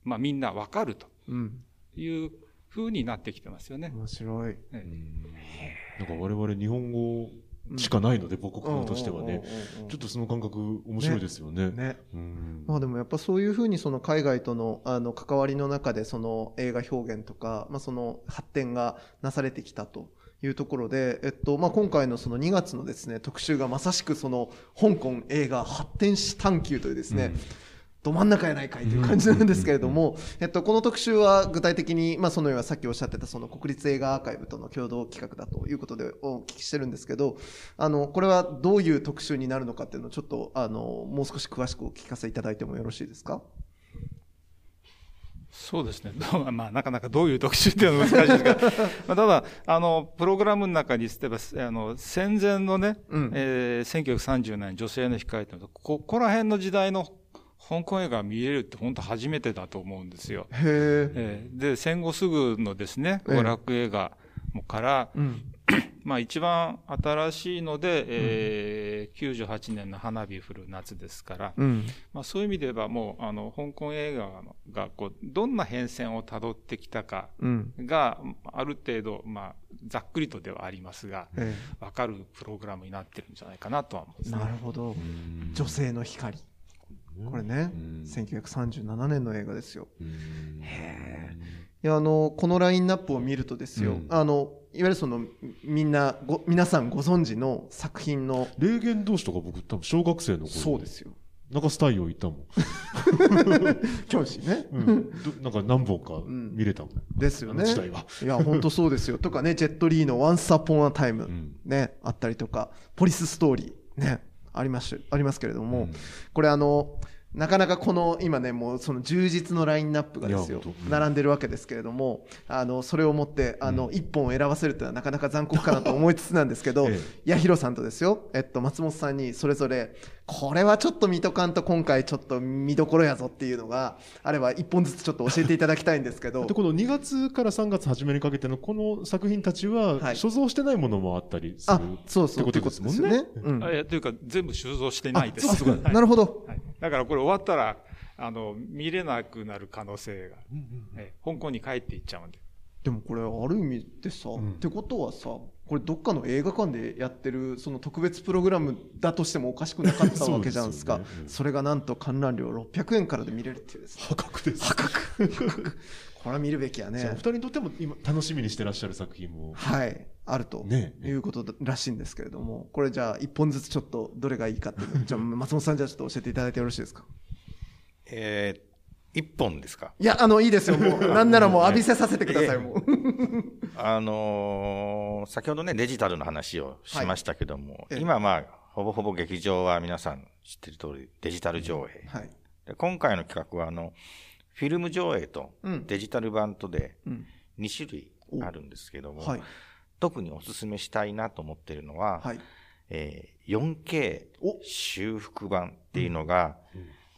まあみんなわかると。うん。いうふうになってきてますよね。面白い。ええ。なんか我々日本語しかないので、母国語としてはね、ちょっとその感覚面白いですよね。ね。うん。まあでもやっぱそういうふうにその海外とのあの関わりの中でその映画表現とか、まあ、その発展がなされてきたというところで、えっとまあ、今回のその2月のですね特集がまさしくその香港映画発展史探求というですね、ど真ん中やないかいという感じなんですけれども、えっと、この特集は具体的に、まあ、そのようなさっきおっしゃってたその国立映画アーカイブとの共同企画だということでお聞きしてるんですけどあのこれはどういう特集になるのかっていうのをちょっとあのもう少し詳しくお聞かせいただいてもよろしいですか？そうですね。まあ、なかなかどういう特集っていうのは難しいですが、まあ、ただ、あの、プログラムの中に、例えば、あの、戦前のね、うん。えー、1930年女性の控えてると、ここら辺の時代の香港映画見れるって本当初めてだと思うんですよ。へええーで、戦後すぐのですね、娯楽映画から、うんまあ一番新しいので、えー98年の花火降る夏ですから、うんまあ、そういう意味で言えばもうあの香港映画がこうどんな変遷をたどってきたかがある程度、まあ、ざっくりとではありますがえ分かるプログラムになってるんじゃないかなとは思うんですね。なるほど女性の光これねうん。1937年の映画ですよ。うん。いやあのこのラインナップを見るとですよ、うん。あのいわゆるそのみんなご皆さんご存知の作品の霊言同士とか僕多分小学生の頃。そうですよ。中スタイオ行ったもん、教師ね、うん、どなんか何本かん見れたもん、あですよね。の時代は。いや本当そうですよ。とかねジェットリーの「Once Upon a Time、ん。ねあったりとかポリスストーリーねありますありますけれども、うん。これあのなかなかこの今ねもうその充実のラインナップがですよ並んでるわけですけれどもあのそれをもってあの一本を選ばせるというのはなかなか残酷かなと思いつつなんですけど え八尋さんとですよ、えっと、松本さんにそれぞれこれはちょっと見とかんと今回ちょっと見どころやぞっていうのがあれば一本ずつちょっと教えていただきたいんですけど。でこの2月から3月初めにかけてのこの作品たちは、はい。所蔵してないものもあったりするあそうそうってことですもんね。ってことですよね。うん。というか、全部収蔵してないです。はい。なるほどはい。だからこれ終わったら、あの、見れなくなる可能性が、え香港に帰っていっちゃうんで。でもこれある意味でさ、ん。ってことはさこれどっかの映画館でやってるその特別プログラムだとしてもおかしくなかったわけじゃんすか。そうですよね。うん。それがなんと観覧料600円からで見れるっていうですね。破格です破格。これは見るべきやね。お二人にとっても今楽しみにしてらっしゃる作品もはい。あると、ねいうことらしいんですけれども。これじゃあ一本ずつちょっとどれがいいかっていうじゃあ松本さんじゃあちょっと教えていただいてよろしいですか？えー一本ですか？いやあのいいですよ。もう なんならもう浴びせさせてくださいもう。あのー先ほどね、デジタルの話をしましたけども、ええ。今まあ、ほぼほぼ劇場は皆さん知ってる通り、デジタル上映。はい。で今回の企画は、あの、フィルム上映とうん。デジタル版とでうん。2種類あるんですけども、はい。特にお勧めしたいなと思ってるのは、はい。えー 4K お。修復版っていうのが、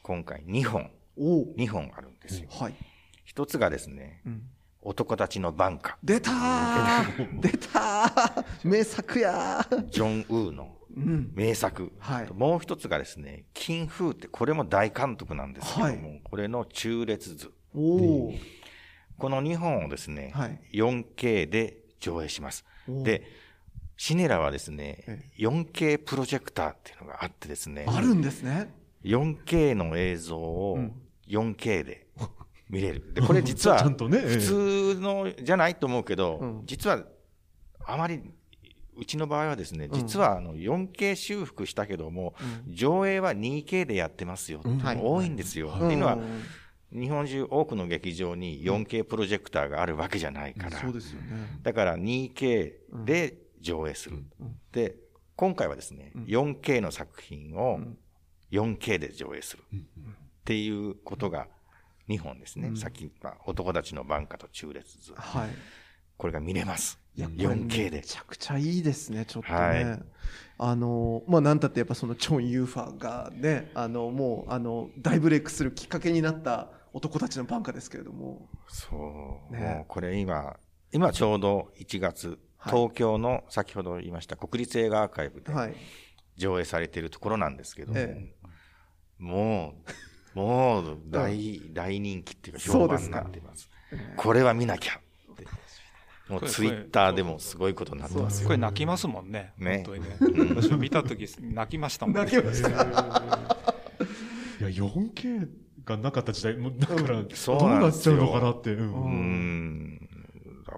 今回2本、2本あるんですよ。はい、一つがですね、うん。男たちの晩歌、出たー。出たー。名作やー。ジョン・ウーのうん。名作。はい。もう一つがですね、金風って、これも大監督なんですけども、はい。これの中列図。おおこの2本をですね、はい。4K で上映します。おで、シネラはですねえ、4K プロジェクターっていうのがあってですね、あるんですね。4K の映像をうん 4K で見れる。で、これ実は普通のじゃないと思うけど、うん。実はあまり、うちの場合はですね、ん。実はあの 4K 修復したけども、上映は 2K でやってますよ多いんですよ。っていうのは、日本中多くの劇場に 4K プロジェクターがあるわけじゃないから、そうですよね。だから 2K で上映する。で、今回はですね、4K の作品を 4K で上映する。っていうことが2本ですね。さっき言った男たちの晩歌と中列図。はいこれが見れます。いやこれ 4K でめ。ちゃくちゃいいですねちょっとね、はいあのまあなんたってやっぱそのチョン・ユーファがねあのもうあの大ブレイクするきっかけになった男たちの晩歌ですけれどもそう。ねもうこれ今、今ちょうど1月、はい東京の先ほど言いました国立映画アーカイブではい上映されているところなんですけども、えもう、もう大、大人気っていうか評判になっています。これは見なきゃって。もうツイッターでもすごいことになってますよ。これ泣きますもんね。ね本当にね。私も見たとき泣きましたもんね。泣きましたいや 4K がなかった時代もうだからそうどうなっちゃうのかなって、うんうーん。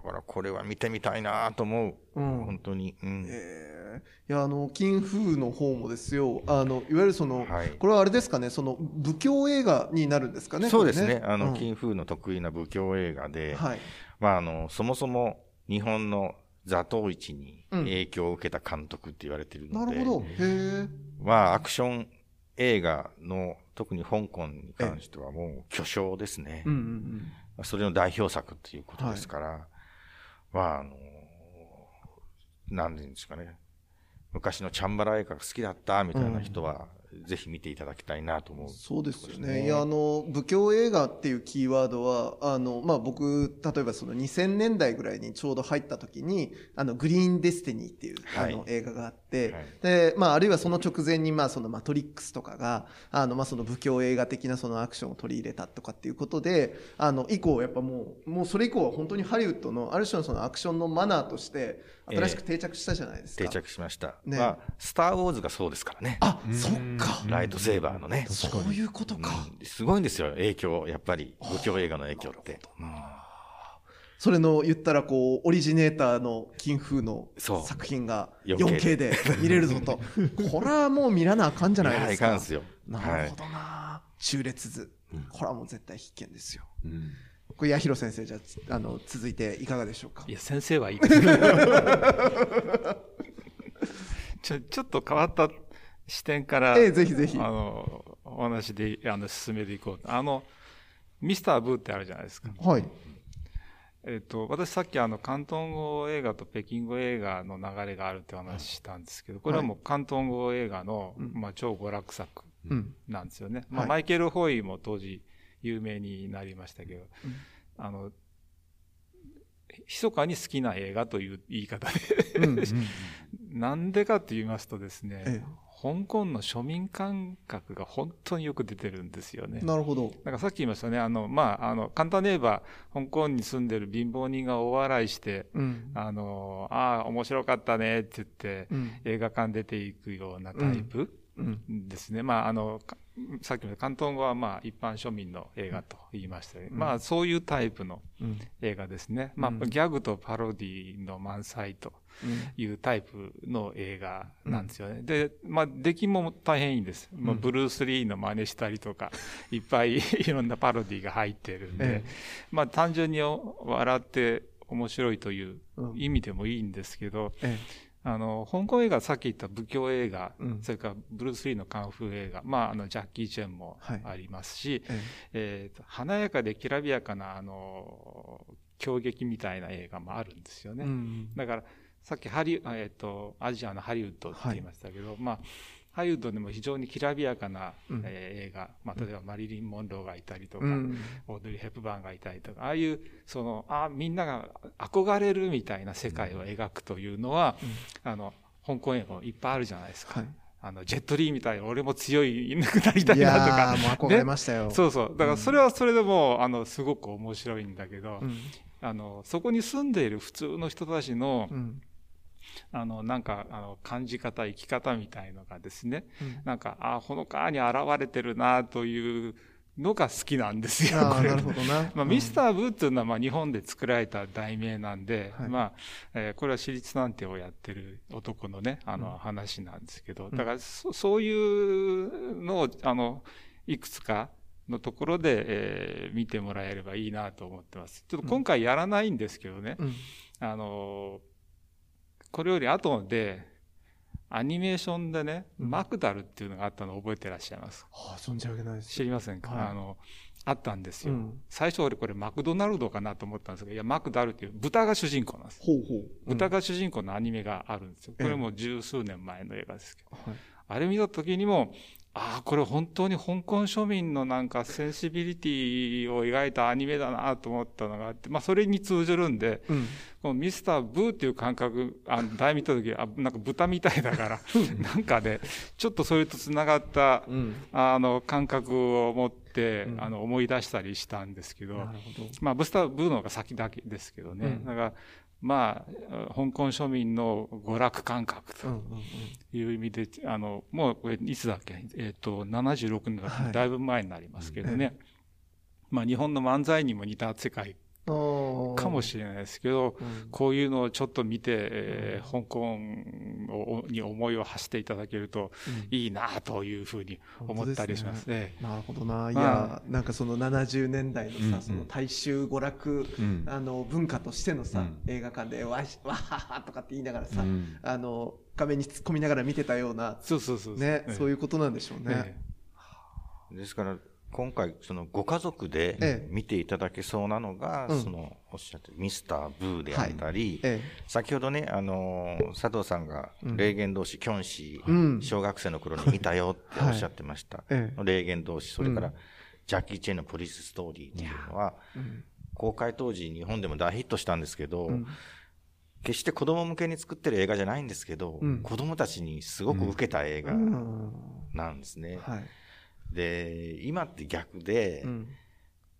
だからこれは見てみたいなと思う。うん。本当に。うん。えー。いやあの金風の方もですよ。あのいわゆるその、はい。これはあれですかね？その武教映画になるんですかね？そうですね。これあの、うん。金風の得意な武教映画で、はい。まあ、あの、そもそも日本の座頭市にうん。影響を受けた監督って言われているなので、るほど。へえまあ、アクション映画の、特に香港に関してはもう巨匠ですね。うんうんうん。それの代表作っていうことですから、ままあ、あの、何て言うんですかね。昔のチャンバラ映画が好きだったみたいな人は、ぜひ見ていただきたいなと思う。そうですよね。いや、あの、武教映画っていうキーワードは、あの、まあ、僕、例えばその2000年代ぐらいにちょうど入った時に、あの、グリーンデスティニーっていう、はいあの、映画があって、はいで、まあ、あるいはその直前に、まあ、そのマトリックスとかが、あの、まあ、その武教映画的なそのアクションを取り入れたとかっていうことで、あの、以降、やっぱもう、もうそれ以降は本当にハリウッドの、ある種のそのアクションのマナーとして、新しく定着したじゃないですか。定着しました。ねまあ、スター・ウォーズがそうですからね。あ、そっか。ライトセーバーのね。そういうことか。うんすごいんですよ、影響、やっぱり、武教映画の影響って。うんそれの言ったらこうオリジネーターの金風の作品が 4K 4K で見れるぞと これはもう見らなあかんじゃないですかいやいかんすよ。なるほどな、中列図これはもう絶対必見ですよこれ八尋先生じゃああの続いていかがでしょうか？いや、先生はいいです。ちょちょっと変わった視点から、ええぜひぜひあの、お話で、あの、進めていこうと。あの、ミスター・ブーってあるじゃないですか。はい。えっと、私さっきあの、広東語映画と北京語映画の流れがあるってお話ししたんですけど、これはもう広東語映画の、うんまあ、超娯楽作うん。なんですよね。まあ、はいマイケル・ホイも当時有名になりましたけど、うんあの、密かに好きな映画という言い方うん。で、なんでかって言いますとですね、え香港の庶民感覚が本当によく出てるんですよねえ。。なるほど。なんかさっき言いましたね、あの、まあ、あの、簡単に言えば、香港に住んでる貧乏人が大笑いして、うん。あの、ああ、面白かったねって言って、うん。映画館出ていくようなタイプうん。ですね。まあ、あの、かさっきも言った広東語はまあ、一般庶民の映画と言いましたけど、うんまあ、そういうタイプのうん。映画ですね。まあ、うんギャグとパロディの満載というタイプの映画なんですよね。で、まあ、出来も大変いいんです。まあ、うんブルース・リーの真似したりとか、いっぱいいろんなパロディが入ってるんで、えまあ、単純に笑って面白いといううん意味でもいいんですけど、えあの、香港映画、さっき言った仏教映画、うんそれからブルース・リーのカンフー映画、まあ、あの、ジャッキー・チェンもはいありますし、え。えーと華やかできらびやかな、あの、狂劇みたいな映画もあるんですよね。うん。だから、さっきハリ、えっ、と、アジアのハリウッドって言いましたけど、まあ、ハリウッドでも非常にきらびやかな、うんえー映画、まあ、例えばマリリン・モンローがいたりとか、うん。オードリー・ヘップバーンがいたりとか、ああいう、その、あみんなが憧れるみたいな世界を描くというのは、あの、香港映画もいっぱいあるじゃないですか。はい。あの、ジェットリーみたいに俺も強い犬くなりたいいなとかや。ー、もう憧れましたよ。そうそう。だからそれはそれでもう、あの、すごく面白いんだけど、うん。あの、そこに住んでいる普通の人たちの、うん。あの、なんか、あの、感じ方、生き方みたいのがですね、うん。なんか、あ、ほのかに現れてるな、というのが好きなんですよ、これ。なるほどな。まあ、ミスター・ブーっていうのは、まあ、日本で作られた題名なんで、はい。まあ、えーこれは私立探偵をやってる男のね、あの、うん。話なんですけど、ん。だからそ、そういうのを、あの、いくつかのところで、えー見てもらえればいいなと思ってます。ちょっと今回やらないんですけどね、うん。あの、これより後で、アニメーションでね、うんマクダルっていうのがあったのを覚えてらっしゃいます？はあ、存じ上げないです。知りませんか、はいあの、あったんですよ。うん最初俺これマクドナルドかなと思ったんですけど、いや、マクダルっていう豚が主人公なんです。ほうほう。豚が主人公のアニメがあるんですよ。ええこれも十数年前の映画ですけど。はい。あれ見た時にも、ああ、これ本当に香港庶民のなんかセンシビリティを描いたアニメだなと思ったのがあって、まあそれに通じるんで、うん。このミスターブーっていう感覚、あの、題見た時、あ、なんか豚みたいだから、なんかね、ちょっとそれと繋がった、うん。あの、感覚を持って、うんあの、思い出したりしたんですけど、ど。まあ、ブスターブーの方が先だけですけどね。うんだから、まあ、香港庶民の娯楽感覚という意味で、あの、もうこれいつだっけ？えっ、と、76年だはいだいぶ前になりますけどね。まあ、日本の漫才にも似た世界うん。かもしれないですけど、うん。こういうのをちょっと見て、えー香港をに思いを馳していただけるとうん。いいなというふうに思ったりします。ね。なるほどな。い。まや、なんかその70年代うんうん。のさ、その大衆娯楽、うん。あの、文化としてのさうん、映画館で、わし、わははとかって言いながらさう、ん。あの、画面に突っ込みながら見てたような、そうそうそう。ね、そういいうことなんでしょうね。ねですから、今回、そのご家族でええ。見ていただけそうなのが、うん。その、おっしゃってるミスター・ブーであったり、え先ほどね、あのー佐藤さんがうん霊言同士、キョンシー、うん。小学生の頃に見たよって おっしゃってました。え。え。霊言同士、それから、うん。ジャッキー・チェンのポリスストーリーっていうのは、公開当時日本でも大ヒットしたんですけど、うん。決して子供向けに作ってる映画じゃないんですけど、うん。子供たちにすごく受けた映画うん。なんですね。はい。で、今って逆で、うん。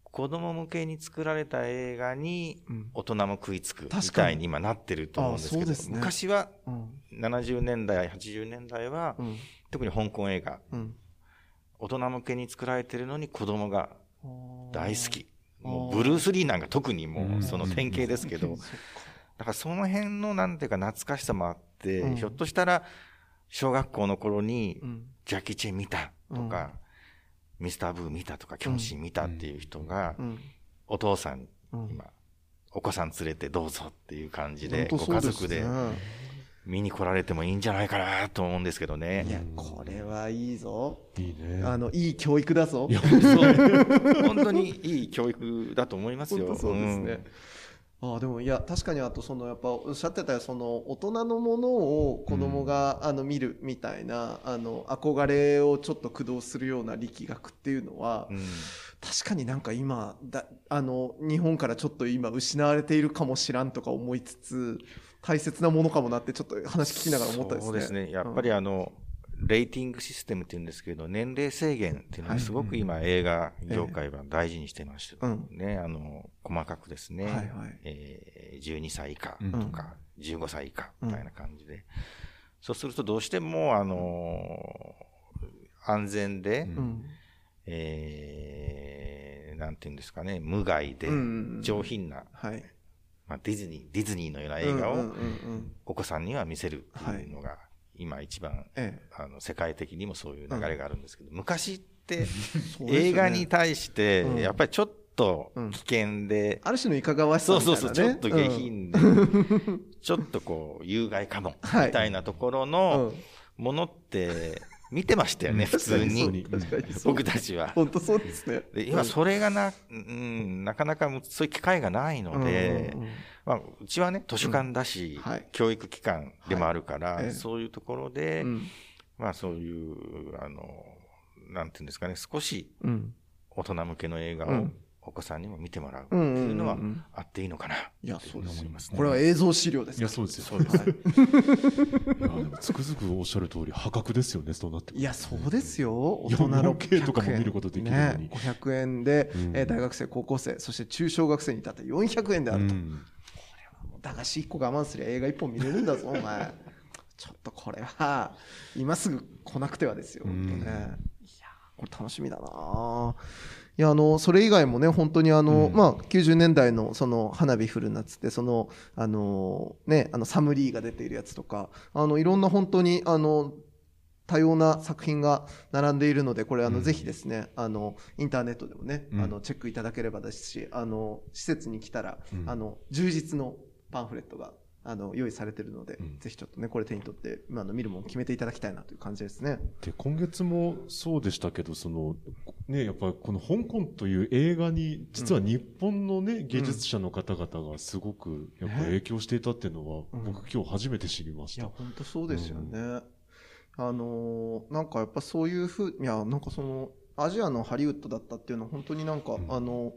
子供向けに作られた映画にうん。大人も食いつくみたいに今なってると思うんですけど、ね。昔はうん。70年代、80年代は、うん。特に香港映画、うん。大人向けに作られてるのに子供が大好き。もうブルース・リーなんか特にもうその典型ですけど、だからその辺のなんていうか懐かしさもあって、うん。ひょっとしたら小学校の頃にうん。ジャッキー・チェン見たとか、ミスター・ブー見たとか、キョンシー見たっていう人が、うんお父さん、うん今、お子さん連れてどうぞっていう感じで、ご家族でね見に来られてもいいんじゃないかなと思うんですけどね。いや、これはいいぞ。いいね。あの、いい教育だぞ。本当にいい教育だと思いますよ。本当そうですね。ああでもいや確かにあとそのやっぱおっしゃってたよその大人のものを子供が、あの見るみたいなあの憧れをちょっと駆動するような力学っていうのは、うん確かになんか今だあの日本からちょっと今失われているかもしらんとか思いつつ大切なものかもなってちょっと話聞きながら思ったですね。そうですね。やっぱりあの、レーティングシステムって言うんですけど、年齢制限っていうのはすごく今映画業界は大事にしてまして、うんね、あの、細かくですね、はいはい。えー12歳以下うん。とか、15歳以下みたいな感じで、そうするとどうしても、あの、安全で、うん。えーなんていうんですかね、無害で上品な、はい。まあ、ディズニー、ディズニーのような映画をお子さんには見せるっていうのが、今一番、ええ。あの、世界的にもそういう流れがあるんですけど、昔って そうですよね。映画に対してうん、やっぱりちょっとうん。危険で、ある種のいかがわしさそうみたいな、ね、そうそう、ちょっと下品で、ちょっとこう、有害かも、はい。みたいなところうん。のものって見てましたよね、普通に。僕たちは。本当そうですね。で今それがな、うん、なかなかそういう機会がないので、まあ、うちはね、図書館だし、教育機関でもあるから、そういうところで、うん。まあそういう、あの、なんていうんですかね、少しうん。大人向けの映画をうんお子さんにも見てもらうっていうのはあっていいのかな。いや、そうです思いますねこれは映像資料ですいや、かそうですよ。そうです。いや、でもつくづくおっしゃる通り、破格ですよね、そうなっていや、そうですよ。大人600 4K とかも見ることできるのにね、500円で、うんえー大学生、高校生、そして中小学生に至って400円であると。うん駄菓子1個我慢すりゃ映画1本見れるんだぞ、お前。ちょっとこれは、今すぐ来なくてはですよ、うん本当ね。いや、これ楽しみだないや、あの、それ以外もね、本当にあの、うん。まあ、90年代のその、花火降る夏って、その、あの、ね、あの、サムリーが出ているやつとか、あの、いろんな本当に、あの、多様な作品が並んでいるので、これ、あの、うん。ぜひですね、あの、インターネットでもね、うん。あの、チェックいただければですし、あの、施設に来たら、うん。あの、充実のパンフレットが、あの、用意されているので、うん。ぜひちょっとね、これ手に取って、今あの見るもの決めていただきたいなという感じですね。で今月もそうでしたけどそのねやっぱりこの香港という映画に実は日本のね、芸術者の方々がすごくやっぱ影響していたっていうのは、うん。僕今日初めて知りました、いや、本当そうですよね。あのーなんかやっぱそういうふう、いや、なんかその、アジアのハリウッドだったっていうのは本当になんか、うん。あの、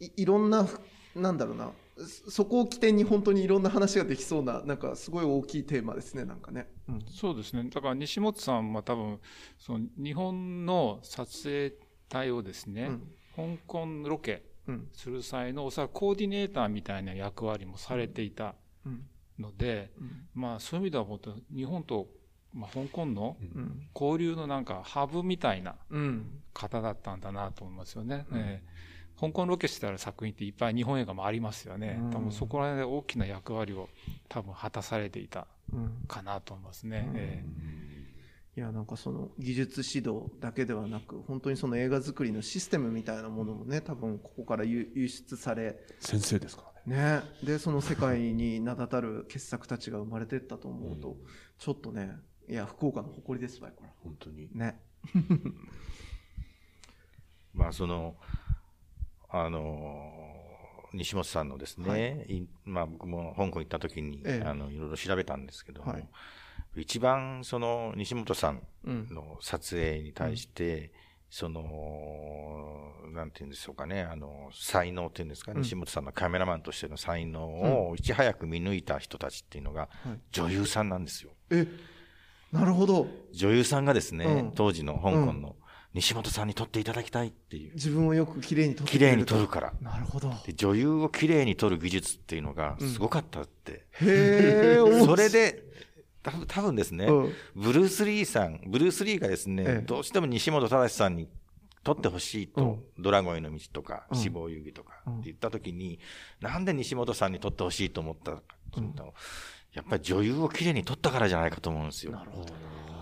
いいろんな、なんだろうな、そそこを起点に本当にいろんな話ができそうな、なんかすごい大きいテーマですね、なんかね。うんそうですね。だから西本さんは多分、その日本の撮影隊をですね、香港ロケうん。する際のおそらくコーディネーターみたいな役割もされていたうん。ので、うん。まあそういう意味では本当日本と、まあ、香港のうん。交流のなんかハブみたいなうん。方だったんだなと思いますよね。うんええ香港ロケしてある作品っていっぱい日本映画もありますよね。うん。多分そこら辺で大きな役割を多分果たされていたうん。かなと思いますね。うん。えいやなんかその技術指導だけではなく本当にその映画作りのシステムみたいなものもね多分ここから輸輸出され先生ですからね。ね。でその世界に名だたる傑作たちが生まれてったと思うと、うん。ちょっとねいや福岡の誇りですわよこ本当に。れね。まあその、あのー西本さんのですね、い。まあ僕も香港行った時に、ええ。あの、いろいろ調べたんですけども、はい。一番その西本さんうんの撮影に対して、その、なんていうんでしょうかね、あの、才能っていうんですか、うん。西本さんのカメラマンとしての才能をいち早く見抜いた人たちっていうのが、はい。女優さんなんですよ。えなるほど。女優さんがですね、うん。当時の香港の西本さんに撮っていただきたいっていう、自分をよく綺麗に撮って綺麗に撮るかから。なるほど。で女優を綺麗に撮る技術っていうのがすごかったって。へえそれで、た多分ですね、うん。ブルース・リーさん、ブルース・リーがですね、ええ。どうしても西本正さんに撮ってほしいと、ドラゴンへの道とか、うん。死亡遊戯とかうん。って言った時に、なんで西本さんに撮ってほしいと思ったかっていうと、やっぱり女優を綺麗に撮ったからじゃないかと思うんですよ。なるほど。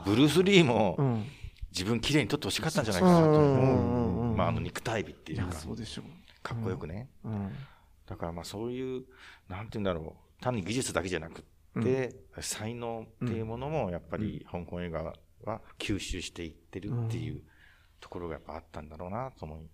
ブルース・リーもうん自分綺麗に撮ってほしかったんじゃないかなと。うんう。んうん。思う。うん。まあ、あの肉体美っていうか、そうでしょう。かっこよくね。うん。だからまあそういう、なんて言うんだろう、単に技術だけじゃなくって、才能っていうものもやっぱり香港映画は吸収していってるっていうところがやっぱあったんだろうなと思い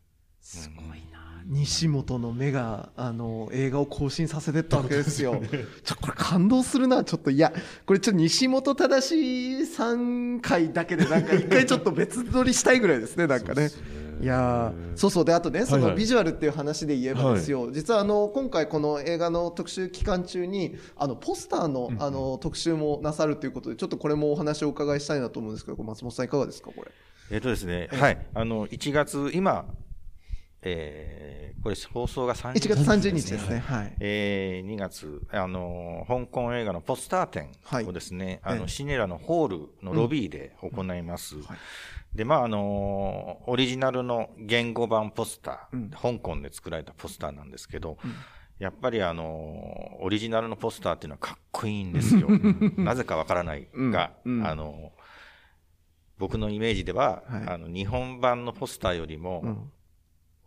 すごいな、西本の目があの映画を更新させてったわけですよ。ちょこれ感動するなちょっと。いやこれちょっと西本正さん回だけでなんか一回ちょっと別撮りしたいぐらいですね なんかね。いやそうそう。であとねそのビジュアルっていう話で言えばですよ、はい。はい、実はあの今回この映画の特集期間中にあのポスターのあの特集もなさるということでちょっとこれもお話をお伺いしたいなと思うんですけど松本さんいかがですかこれ？えっ、とですね、はい、あの1月今えー、これ放送が30日、1月30日ですね。はい。えー、2月、あの、香港映画のポスター展をですね、はい、あの、シネラのホールのロビーで行います。うん。はい、で、まあ、あの、オリジナルの言語版ポスター、うん、香港で作られたポスターなんですけど、うん、やっぱりあの、オリジナルのポスターっていうのはかっこいいんですよ。なぜかわからないが、あの、僕のイメージでは、はい、あの、日本版のポスターよりも、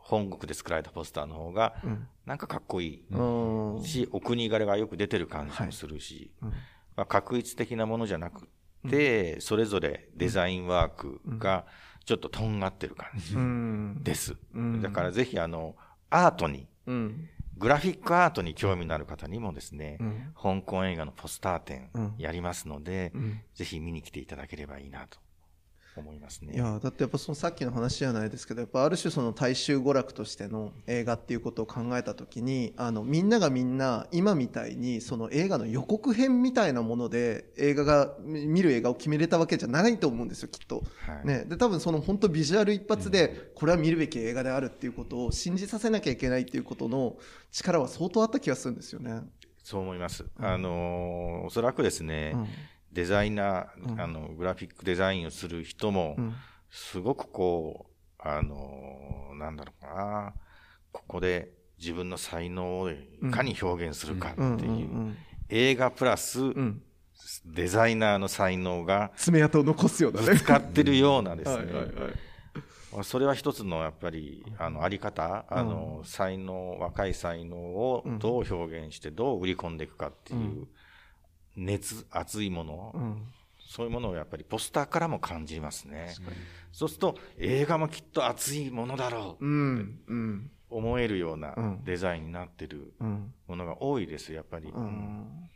本国で作られたポスターの方が、なんかかっこいいし、お国柄がよく出てる感じもするし、まあ、確一的なものじゃなくて、それぞれデザインワークがちょっととんがってる感じです。だからぜひあの、アートに、グラフィックアートに興味のある方にもですね、香港映画のポスター展やりますので、ぜひ見に来ていただければいいなと思いますね。いやだってやっぱそのさっきの話じゃないですけどやっぱある種その大衆娯楽としての映画っていうことを考えた時にあのみんながみんな今みたいにその映画の予告編みたいなもので映画が見る映画を決めれたわけじゃないと思うんですよきっと。はい、ね、で多分その本当ビジュアル一発でこれは見るべき映画であるっていうことを信じさせなきゃいけないっていうことの力は相当あった気がするんですよね。そう思います。うん、あのおそらくですね、うんデザイナー、うん、あの、グラフィックデザインをする人も、すごくこう、あの、なんだろうかな、ここで自分の才能をいかに表現するかっていう、映画プラス、デザイナーの才能が、爪痕を残すようなね。使ってるようなですね。それは一つのやっぱり、あの、あり方、あの、才能、若い才能をどう表現して、どう売り込んでいくかっていう、熱、熱いもの、うん、そういうものをやっぱりポスターからも感じますね。そうすると映画もきっと熱いものだろう。って思えるようなデザインになってるものが多いです、やっぱり。うん、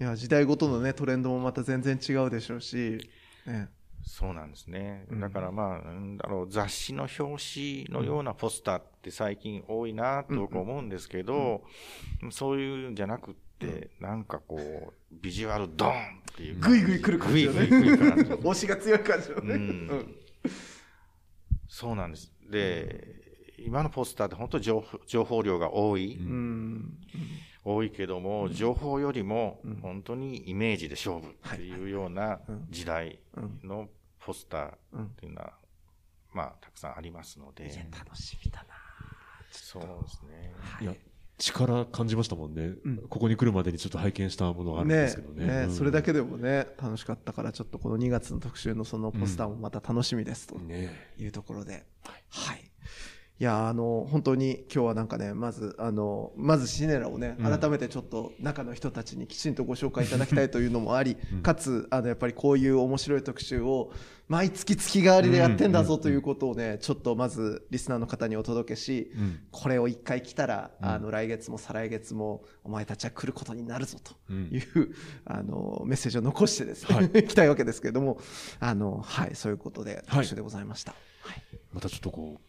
いや時代ごとのねトレンドもまた全然違うでしょうし、ね、そうなんですね。だからまあ、なんだろう、雑誌の表紙のようなポスターって最近多いなと僕思うんですけど、そういうんじゃなくて、、なんかこう、ビジュアルドーンっていう。グイグイ来る感じよね。グイグイ来る感じ。押しが強い感じよね。うん。そうなんです。で、今のポスターって本当情報情報量が多い。うん、多いけども、情報よりも本当にイメージで勝負っていうような時代のポスターっていうのは、まあ、たくさんありますので。楽しみだなそうですね。いや、力感じましたもんね、うん、ここに来るまでにちょっと拝見したものがあるんですけどね、ねうん、それだけでもね楽しかったからちょっとこの2月の特集のそのポスターもまた楽しみですというところで、ね、はい、いやあの本当に今日はなんかねまずあのまずシネラをね改めてちょっと中の人たちにきちんとご紹介いただきたいというのもあり、うん、かつあのやっぱりこういう面白い特集を毎月月替わりでやってんだぞということをねちょっとまずリスナーの方にお届けし、うん、これを一回来たらあの来月も再来月もお前たちは来ることになるぞという、あのメッセージを残してですね、はい、来たいわけですけれどもあのはいそういうことで特集でございました。はい、またちょっとこう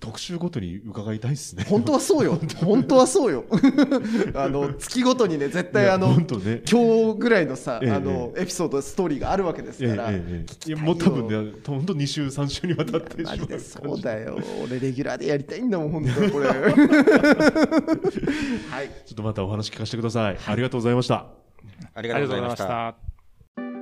特集ごとに伺いたいですね。本当はそうよ。本当はそうよ。あの月ごとにね絶対あの、ね、今日ぐらいのさ、ええ、あのエピソードストーリーがあるわけですから。え、いやもう多分ね本当二週三週にわたってマジでそうだよ。俺レギュラーでやりたいんだもん本当これ。はい。ちょっとまたお話聞かせてください。ありがとうございました。ありがとうございました。